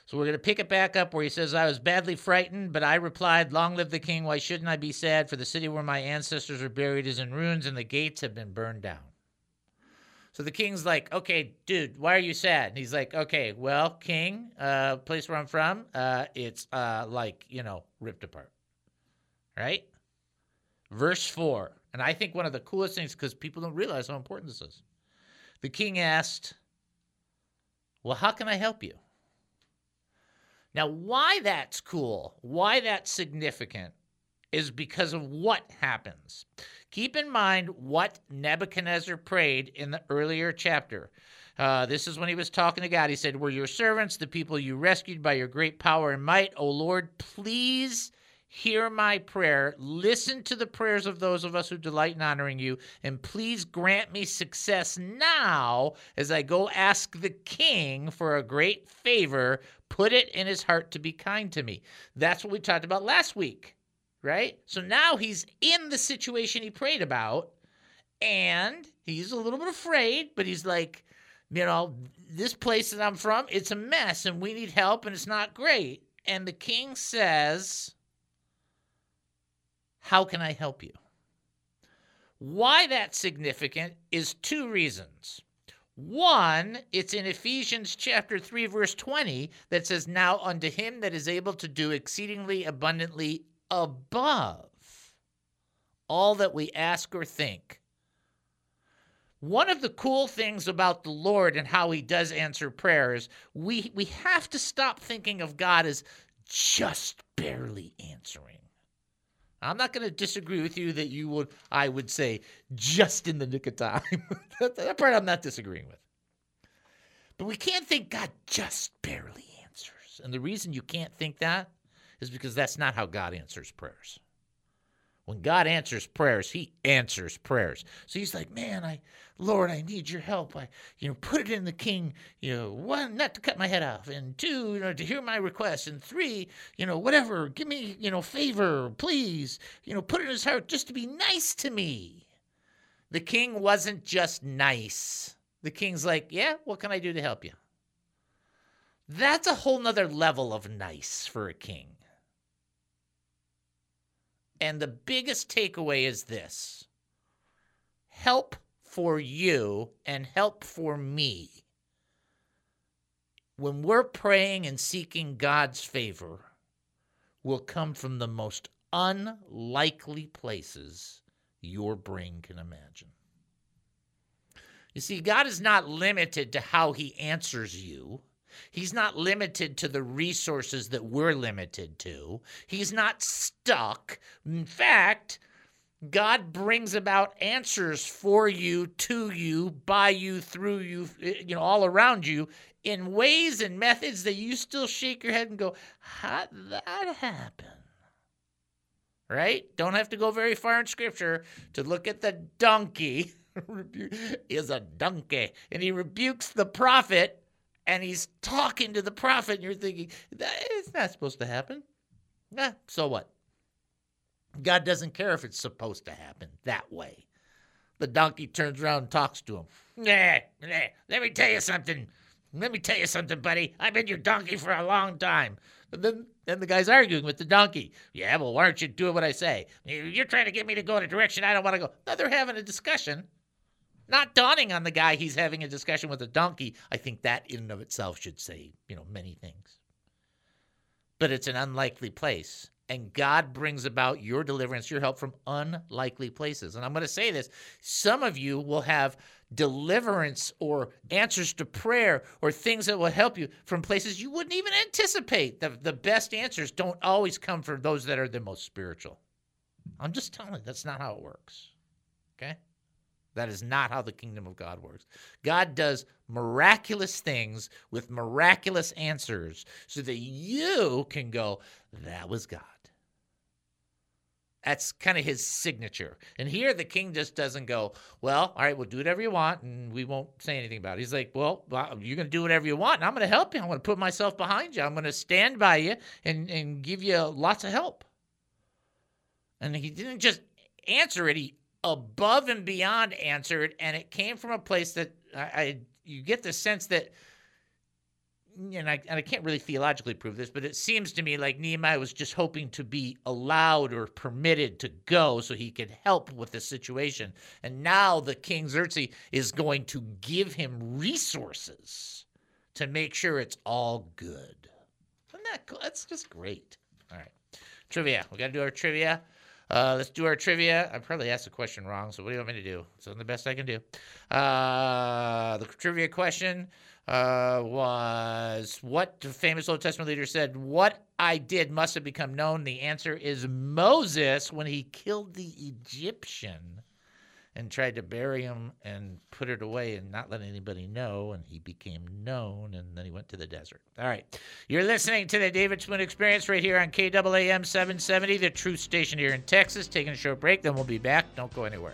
So we're going to pick it back up where he says, I was badly frightened, but I replied, Long live the king. Why shouldn't I be sad? For the city where my ancestors are buried is in ruins, and the gates have been burned down. So the king's like, okay, dude, why are you sad? And he's like, okay, well, king, uh, place where I'm from, uh, it's uh, like, you know, ripped apart. Right? Verse 4. And I think one of the coolest things, because people don't realize how important this is. The king asked, well, how can I help you? Now, why that's cool, why that's significant, is because of what happens. Keep in mind what Nebuchadnezzar prayed in the earlier chapter. Uh, this is when he was talking to God. He said, We're your servants, the people you rescued by your great power and might. O Lord, please hear my prayer. Listen to the prayers of those of us who delight in honoring you. And please grant me success now as I go ask the king for a great favor. Put it in his heart to be kind to me. That's what we talked about last week right? So now he's in the situation he prayed about, and he's a little bit afraid, but he's like, you know, this place that I'm from, it's a mess, and we need help, and it's not great. And the king says, How can I help you? Why that's significant is two reasons. One, it's in Ephesians chapter 3, verse 20, that says, Now unto him that is able to do exceedingly abundantly above all that we ask or think. One of the cool things about the Lord and how he does answer prayers, we, we have to stop thinking of God as just barely answering. I'm not going to disagree with you that you would, I would say, just in the nick of time. that, part I'm not disagreeing with. But we can't think God just barely answers. And the reason you can't think that is because that's not how God answers prayers. When God answers prayers, He answers prayers. So He's like, man, I, Lord, I need your help. I, you know, put it in the King. You know, one, not to cut my head off, and two, you know, to hear my request, and three, you know, whatever, give me, you know, favor, please. You know, put it in His heart just to be nice to me. The King wasn't just nice. The King's like, yeah, what can I do to help you? That's a whole nother level of nice for a king. And the biggest takeaway is this help for you and help for me. When we're praying and seeking God's favor, will come from the most unlikely places your brain can imagine. You see, God is not limited to how He answers you. He's not limited to the resources that we're limited to. He's not stuck. In fact, God brings about answers for you, to you, by you, through you, eh, you know, all around you in ways and methods that you still shake your head and go, How'd that happen? Right? Don't have to go very far in scripture to look at the donkey. is a donkey. And he rebukes the prophet and he's talking to the prophet, and you're thinking, it's not supposed to happen. Yeah, so what? God doesn't care if it's supposed to happen that way. The donkey turns around and talks to him. Nah, nah, let me tell you something. Let me tell you something, buddy. I've been your donkey for a long time. And then, then the guy's arguing with the donkey. Yeah, well, why aren't you doing what I say? You- You're trying to get me to go in a direction I don't want to go. No, they're having a discussion. Not dawning on the guy he's having a discussion with a donkey. I think that in and of itself should say, you know, many things. But it's an unlikely place. And God brings about your deliverance, your help from unlikely places. And I'm going to say this some of you will have deliverance or answers to prayer or things that will help you from places you wouldn't even anticipate. The, the best answers don't always come from those that are the most spiritual. I'm just telling you, that's not how it works. Okay? That is not how the kingdom of God works. God does miraculous things with miraculous answers so that you can go, that was God. That's kind of his signature. And here the king just doesn't go, well, all right, we'll do whatever you want and we won't say anything about it. He's like, well, you're going to do whatever you want and I'm going to help you. I'm going to put myself behind you. I'm going to stand by you and, and give you lots of help. And he didn't just answer it, he above and beyond answered. And it came from a place that I, I you get the sense that and I, and I can't really theologically prove this, but it seems to me like Nehemiah was just hoping to be allowed or permitted to go so he could help with the situation. And now the king Xerxes is going to give him resources to make sure it's all good. Isn't that cool? That's just great. All right. Trivia. We got to do our trivia. Uh, let's do our trivia. I probably asked the question wrong, so what do you want me to do? So the best I can do. Uh, the trivia question uh, was what the famous Old Testament leader said, What I did must have become known. The answer is Moses when he killed the Egyptian and tried to bury him and put it away and not let anybody know. And he became known and then he went to the desert. All right. You're listening to the David Spoon Experience right here on KAAM 770, the truth station here in Texas. Taking a short break, then we'll be back. Don't go anywhere.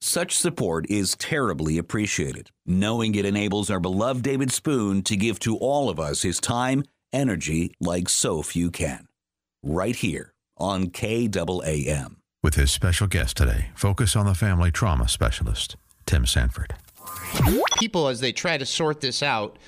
Such support is terribly appreciated, knowing it enables our beloved David Spoon to give to all of us his time, energy like so few can. Right here on KAAM. With his special guest today, focus on the family trauma specialist, Tim Sanford. people as they try to sort this out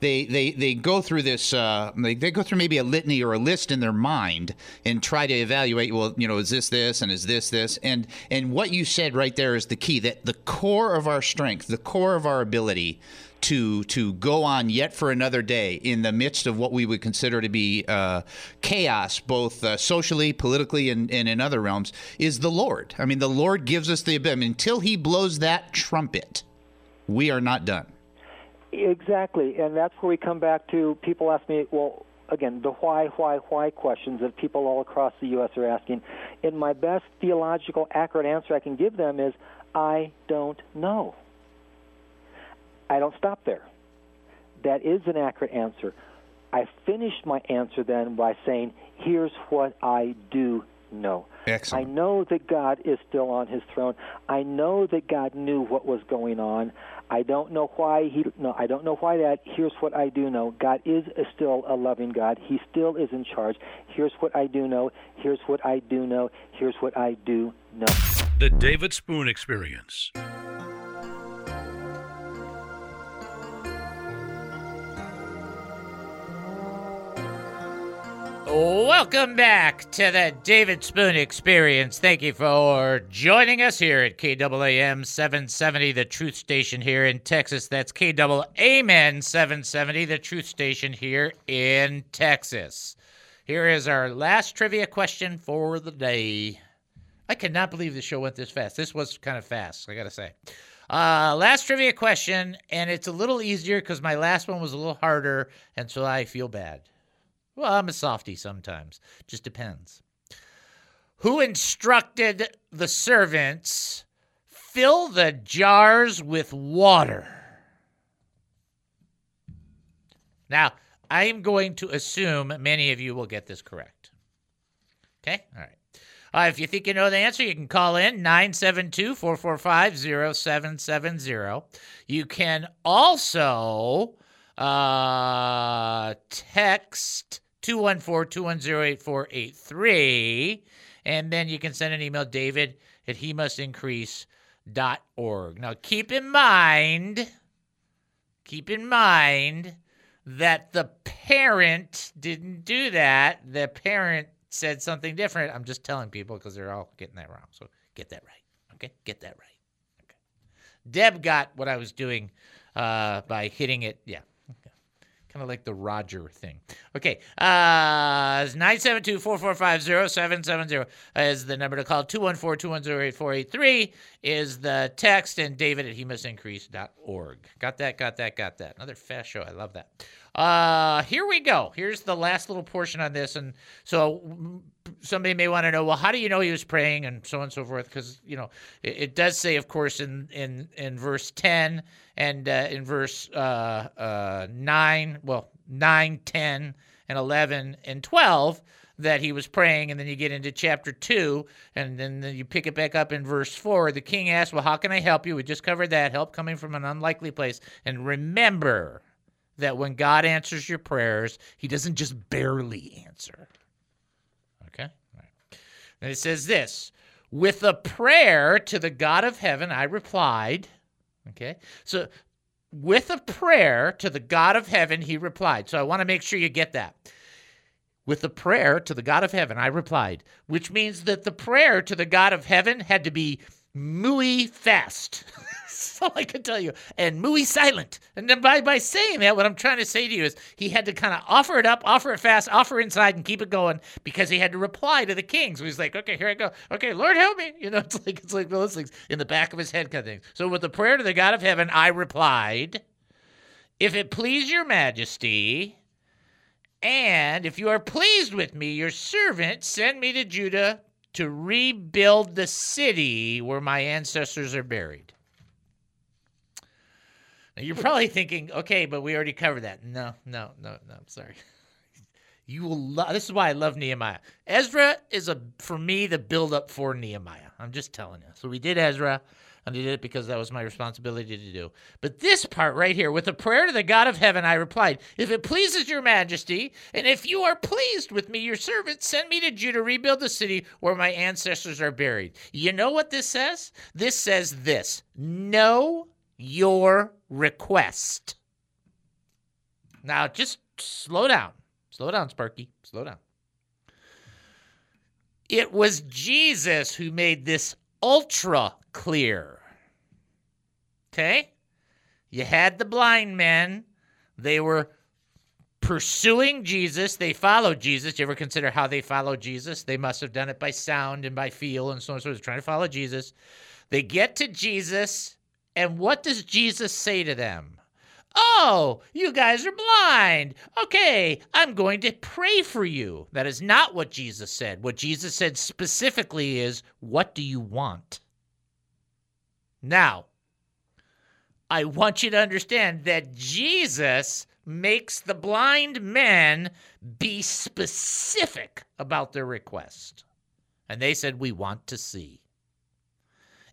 they they, they go through this uh, they, they go through maybe a litany or a list in their mind and try to evaluate well you know is this this and is this this and and what you said right there is the key that the core of our strength the core of our ability to to go on yet for another day in the midst of what we would consider to be uh, chaos, both uh, socially, politically, and, and in other realms, is the Lord. I mean, the Lord gives us the ability. I mean, until He blows that trumpet, we are not done. Exactly, and that's where we come back to people ask me, well, again, the why, why, why questions that people all across the U.S. are asking. And my best theological, accurate answer I can give them is, I don't know. I don't stop there. That is an accurate answer. I finished my answer then by saying, here's what I do know. Excellent. I know that God is still on his throne. I know that God knew what was going on. I don't know why he no, I don't know why that. Here's what I do know. God is still a loving God. He still is in charge. Here's what I do know. Here's what I do know. Here's what I do know. The David Spoon Experience. Welcome back to the David Spoon Experience. Thank you for joining us here at KAAM 770, the truth station here in Texas. That's KAAM 770, the truth station here in Texas. Here is our last trivia question for the day. I cannot believe the show went this fast. This was kind of fast, I got to say. Uh, last trivia question, and it's a little easier because my last one was a little harder, and so I feel bad. Well, I'm a softy sometimes. Just depends. Who instructed the servants fill the jars with water? Now, I am going to assume many of you will get this correct. Okay? All right. Uh, if you think you know the answer, you can call in 972 445 0770. You can also uh, text 214 210 8483. And then you can send an email, david at he must increase.org. Now, keep in mind, keep in mind that the parent didn't do that. The parent said something different. I'm just telling people because they're all getting that wrong. So get that right. Okay? Get that right. Okay. Deb got what I was doing uh, by hitting it. Yeah. Kind of like the Roger thing. Okay. Uh, 972-445-0770 is the number to call. 214-210-8483 is the text. And David at he must increase.org. Got that, got that, got that. Another fast show. I love that. Uh, here we go. Here's the last little portion on this. And so mm, somebody may want to know, well, how do you know he was praying and so on and so forth? Because, you know, it, it, does say, of course, in, in, in verse 10 and uh, in verse uh, uh, 9, well, 9, 10, and 11 and 12 that he was praying. And then you get into chapter 2, and then, then you pick it back up in verse 4. The king asked, Well, how can I help you? We just covered that. Help coming from an unlikely place. And remember, that when God answers your prayers, He doesn't just barely answer. Okay? And it says this With a prayer to the God of heaven, I replied. Okay? So, with a prayer to the God of heaven, he replied. So, I want to make sure you get that. With a prayer to the God of heaven, I replied, which means that the prayer to the God of heaven had to be muy fast. That's all I can tell you. And muy silent. And then by, by saying that, what I'm trying to say to you is he had to kind of offer it up, offer it fast, offer inside, and keep it going because he had to reply to the king. So he's like, okay, here I go. Okay, Lord help me. You know, it's like it's like those things in the back of his head kind of thing. So with the prayer to the God of heaven, I replied, If it please your majesty, and if you are pleased with me, your servant, send me to Judah to rebuild the city where my ancestors are buried. Now you're probably thinking, okay, but we already covered that. No, no, no, no. I'm sorry. You will. This is why I love Nehemiah. Ezra is a for me the build up for Nehemiah. I'm just telling you. So we did Ezra. And I did it because that was my responsibility to do. But this part right here, with a prayer to the God of heaven, I replied, If it pleases your majesty, and if you are pleased with me, your servant, send me to Judah, to rebuild the city where my ancestors are buried. You know what this says? This says this Know your request. Now, just slow down. Slow down, Sparky. Slow down. It was Jesus who made this ultra clear. Okay? You had the blind men. They were pursuing Jesus. They followed Jesus. You ever consider how they followed Jesus? They must have done it by sound and by feel and so on so forth, trying to follow Jesus. They get to Jesus, and what does Jesus say to them? Oh, you guys are blind. Okay, I'm going to pray for you. That is not what Jesus said. What Jesus said specifically is, What do you want? Now, I want you to understand that Jesus makes the blind men be specific about their request. And they said, We want to see.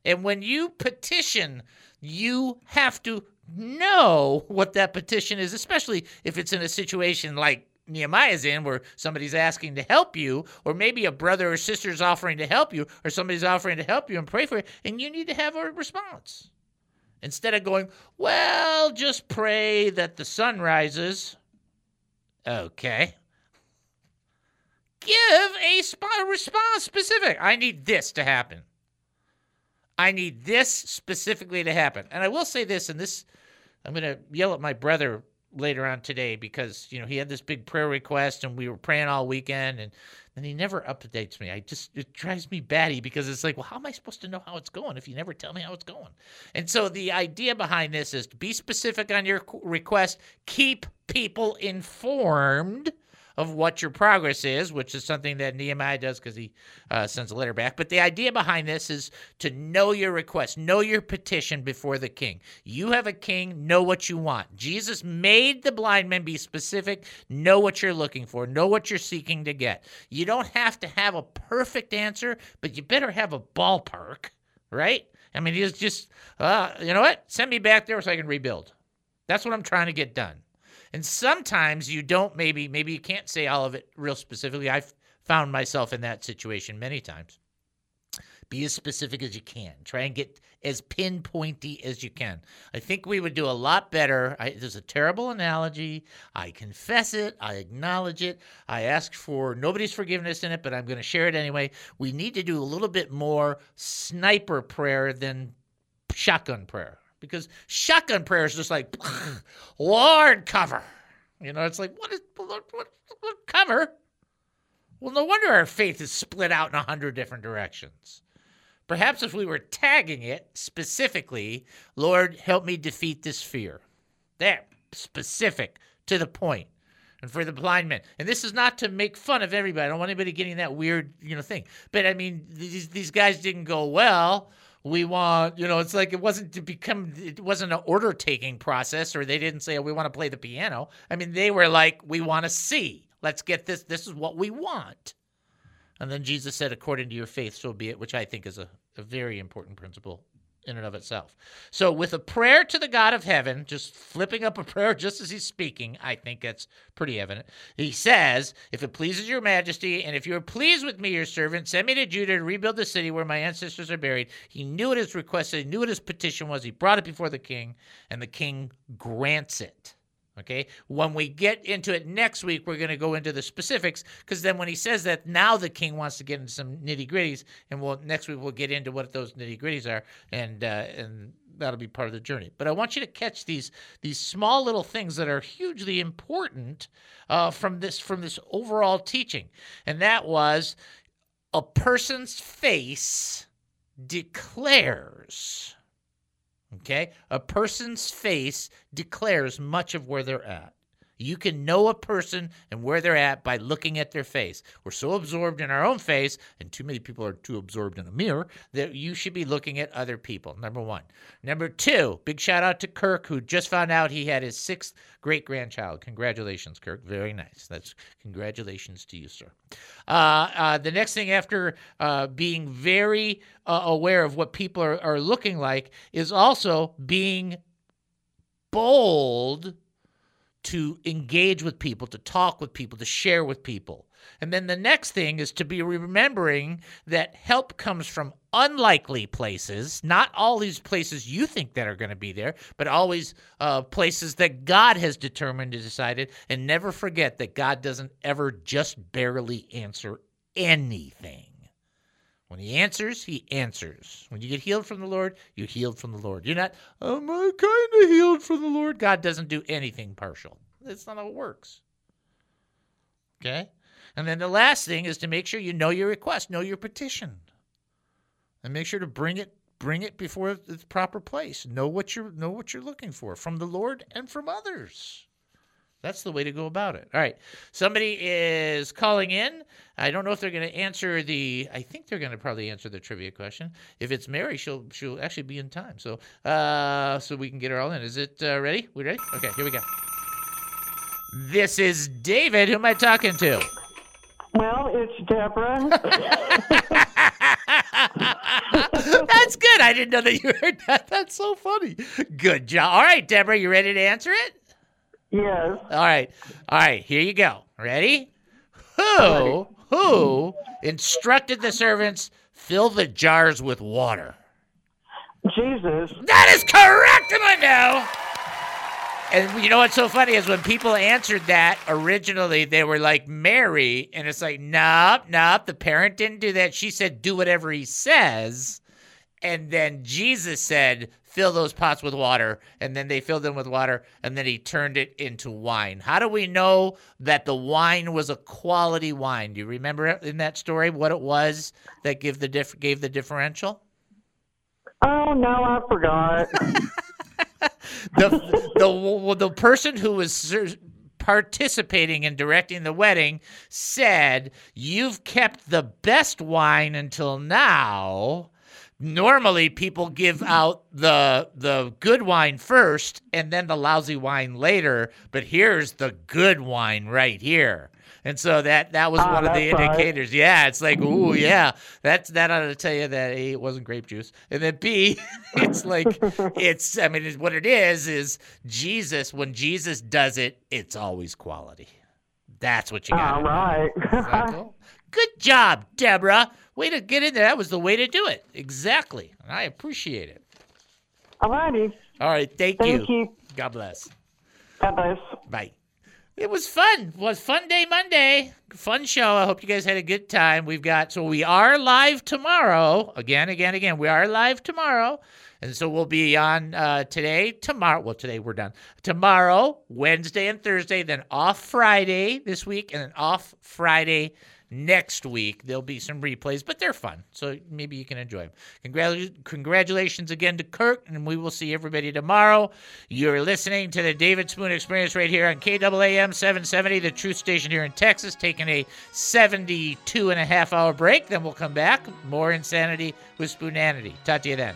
And when you petition, you have to know what that petition is, especially if it's in a situation like Nehemiah's in, where somebody's asking to help you, or maybe a brother or sister's offering to help you, or somebody's offering to help you and pray for you, and you need to have a response. Instead of going, well, just pray that the sun rises. Okay. Give a spot response specific. I need this to happen. I need this specifically to happen. And I will say this, and this, I'm going to yell at my brother later on today because, you know, he had this big prayer request and we were praying all weekend and then he never updates me. I just, it drives me batty because it's like, well, how am I supposed to know how it's going if you never tell me how it's going? And so the idea behind this is to be specific on your request, keep people informed of what your progress is, which is something that Nehemiah does because he uh, sends a letter back. But the idea behind this is to know your request, know your petition before the king. You have a king, know what you want. Jesus made the blind men be specific, know what you're looking for, know what you're seeking to get. You don't have to have a perfect answer, but you better have a ballpark, right? I mean, he's just, uh, you know what? Send me back there so I can rebuild. That's what I'm trying to get done. And sometimes you don't maybe maybe you can't say all of it real specifically. I've found myself in that situation many times. Be as specific as you can. Try and get as pinpointy as you can. I think we would do a lot better. I, there's a terrible analogy. I confess it. I acknowledge it. I ask for nobody's forgiveness in it, but I'm going to share it anyway. We need to do a little bit more sniper prayer than shotgun prayer because shotgun prayer is just like, Lord, cover. You know, it's like, what is what, what, what cover? Well, no wonder our faith is split out in a hundred different directions. Perhaps if we were tagging it specifically, Lord, help me defeat this fear. There, specific to the point. And for the blind men. And this is not to make fun of everybody. I don't want anybody getting that weird, you know, thing. But I mean, these these guys didn't go, well, we want you know it's like it wasn't to become it wasn't an order taking process or they didn't say oh, we want to play the piano. I mean they were like we want to see. Let's get this this is what we want. And then jesus said according to your faith so be it which i think is a, a very important principle in and of itself. So, with a prayer to the God of heaven, just flipping up a prayer just as he's speaking, I think that's pretty evident. He says, If it pleases your majesty, and if you are pleased with me, your servant, send me to Judah to rebuild the city where my ancestors are buried. He knew what his request, he knew what his petition was. He brought it before the king, and the king grants it. Okay. When we get into it next week, we're going to go into the specifics because then when he says that, now the king wants to get into some nitty gritties, and we'll next week we'll get into what those nitty gritties are, and uh, and that'll be part of the journey. But I want you to catch these these small little things that are hugely important uh, from this from this overall teaching, and that was a person's face declares Okay? A person's face declares much of where they're at. You can know a person and where they're at by looking at their face. We're so absorbed in our own face, and too many people are too absorbed in a mirror, that you should be looking at other people. Number one. Number two, big shout out to Kirk, who just found out he had his sixth great grandchild. Congratulations, Kirk. Very nice. That's congratulations to you, sir. Uh, uh, the next thing after uh, being very uh, aware of what people are, are looking like is also being bold to engage with people, to talk with people, to share with people. And then the next thing is to be remembering that help comes from unlikely places, not all these places you think that are going to be there, but always uh, places that God has determined and decided. And never forget that God doesn't ever just barely answer anything. When he answers, he answers. When you get healed from the Lord, you're healed from the Lord. You're not, I'm kind of healed from the Lord. God doesn't do anything partial. That's not how it works. Okay? And then the last thing is to make sure you know your request, know your petition. And make sure to bring it bring it before its proper place. Know what you're know what you're looking for from the Lord and from others. That's the way to go about it. All right. Somebody is calling in. I don't know if they're going to answer the. I think they're going to probably answer the trivia question. If it's Mary, she'll she'll actually be in time. So uh, so we can get her all in. Is it uh, ready? We ready? Okay. Here we go. This is David. Who am I talking to? Well, it's Deborah. That's good. I didn't know that you heard that. That's so funny. Good job. All right, Deborah, you ready to answer it? Yes. All right. All right, here you go. Ready? Who who instructed the servants fill the jars with water? Jesus. That is correct, I Mundo. And you know what's so funny is when people answered that originally, they were like Mary, and it's like, nope, nope, the parent didn't do that. She said, do whatever he says. And then Jesus said, fill those pots with water. And then they filled them with water, and then he turned it into wine. How do we know that the wine was a quality wine? Do you remember in that story what it was that give the diff- gave the differential? Oh no, I forgot. the the the person who was participating in directing the wedding said, "You've kept the best wine until now." Normally, people give out the the good wine first and then the lousy wine later, but here's the good wine right here. And so that that was Ah, one of the that's right. indicators. Yeah, it's like, ooh, yeah, that's that ought to tell you that a it wasn't grape juice, and then b it's like it's I mean it's, what it is is Jesus. When Jesus does it, it's always quality. That's what you got. All right. Good job, Deborah. Way to get in there. That was the way to do it. Exactly. And I appreciate it. All righty. All right. Thank, you. Thank you. God bless. God bless. Bye. It was fun. It was fun day Monday. Fun show. I hope you guys had a good time. We've got so we are live tomorrow. Again, again, again. We are live tomorrow. And so we'll be on uh, today, tomorrow. Well, today we're done. Tomorrow, Wednesday, and Thursday. Then off Friday this week, and then off Friday next week. There'll be some replays, but they're fun. So maybe you can enjoy them. Congratu- congratulations again to Kurt, and we will see everybody tomorrow. You're listening to the David Spoon Experience right here on KAAM 770, the truth station here in Texas, taking a 72 and a half hour break. Then we'll come back. More insanity with Spoonanity. Talk to you then.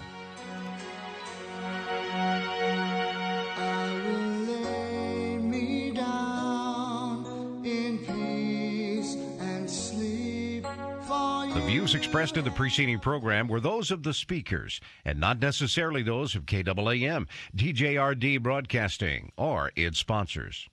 Views expressed in the preceding program were those of the speakers and not necessarily those of KAAM, DJRD Broadcasting, or its sponsors.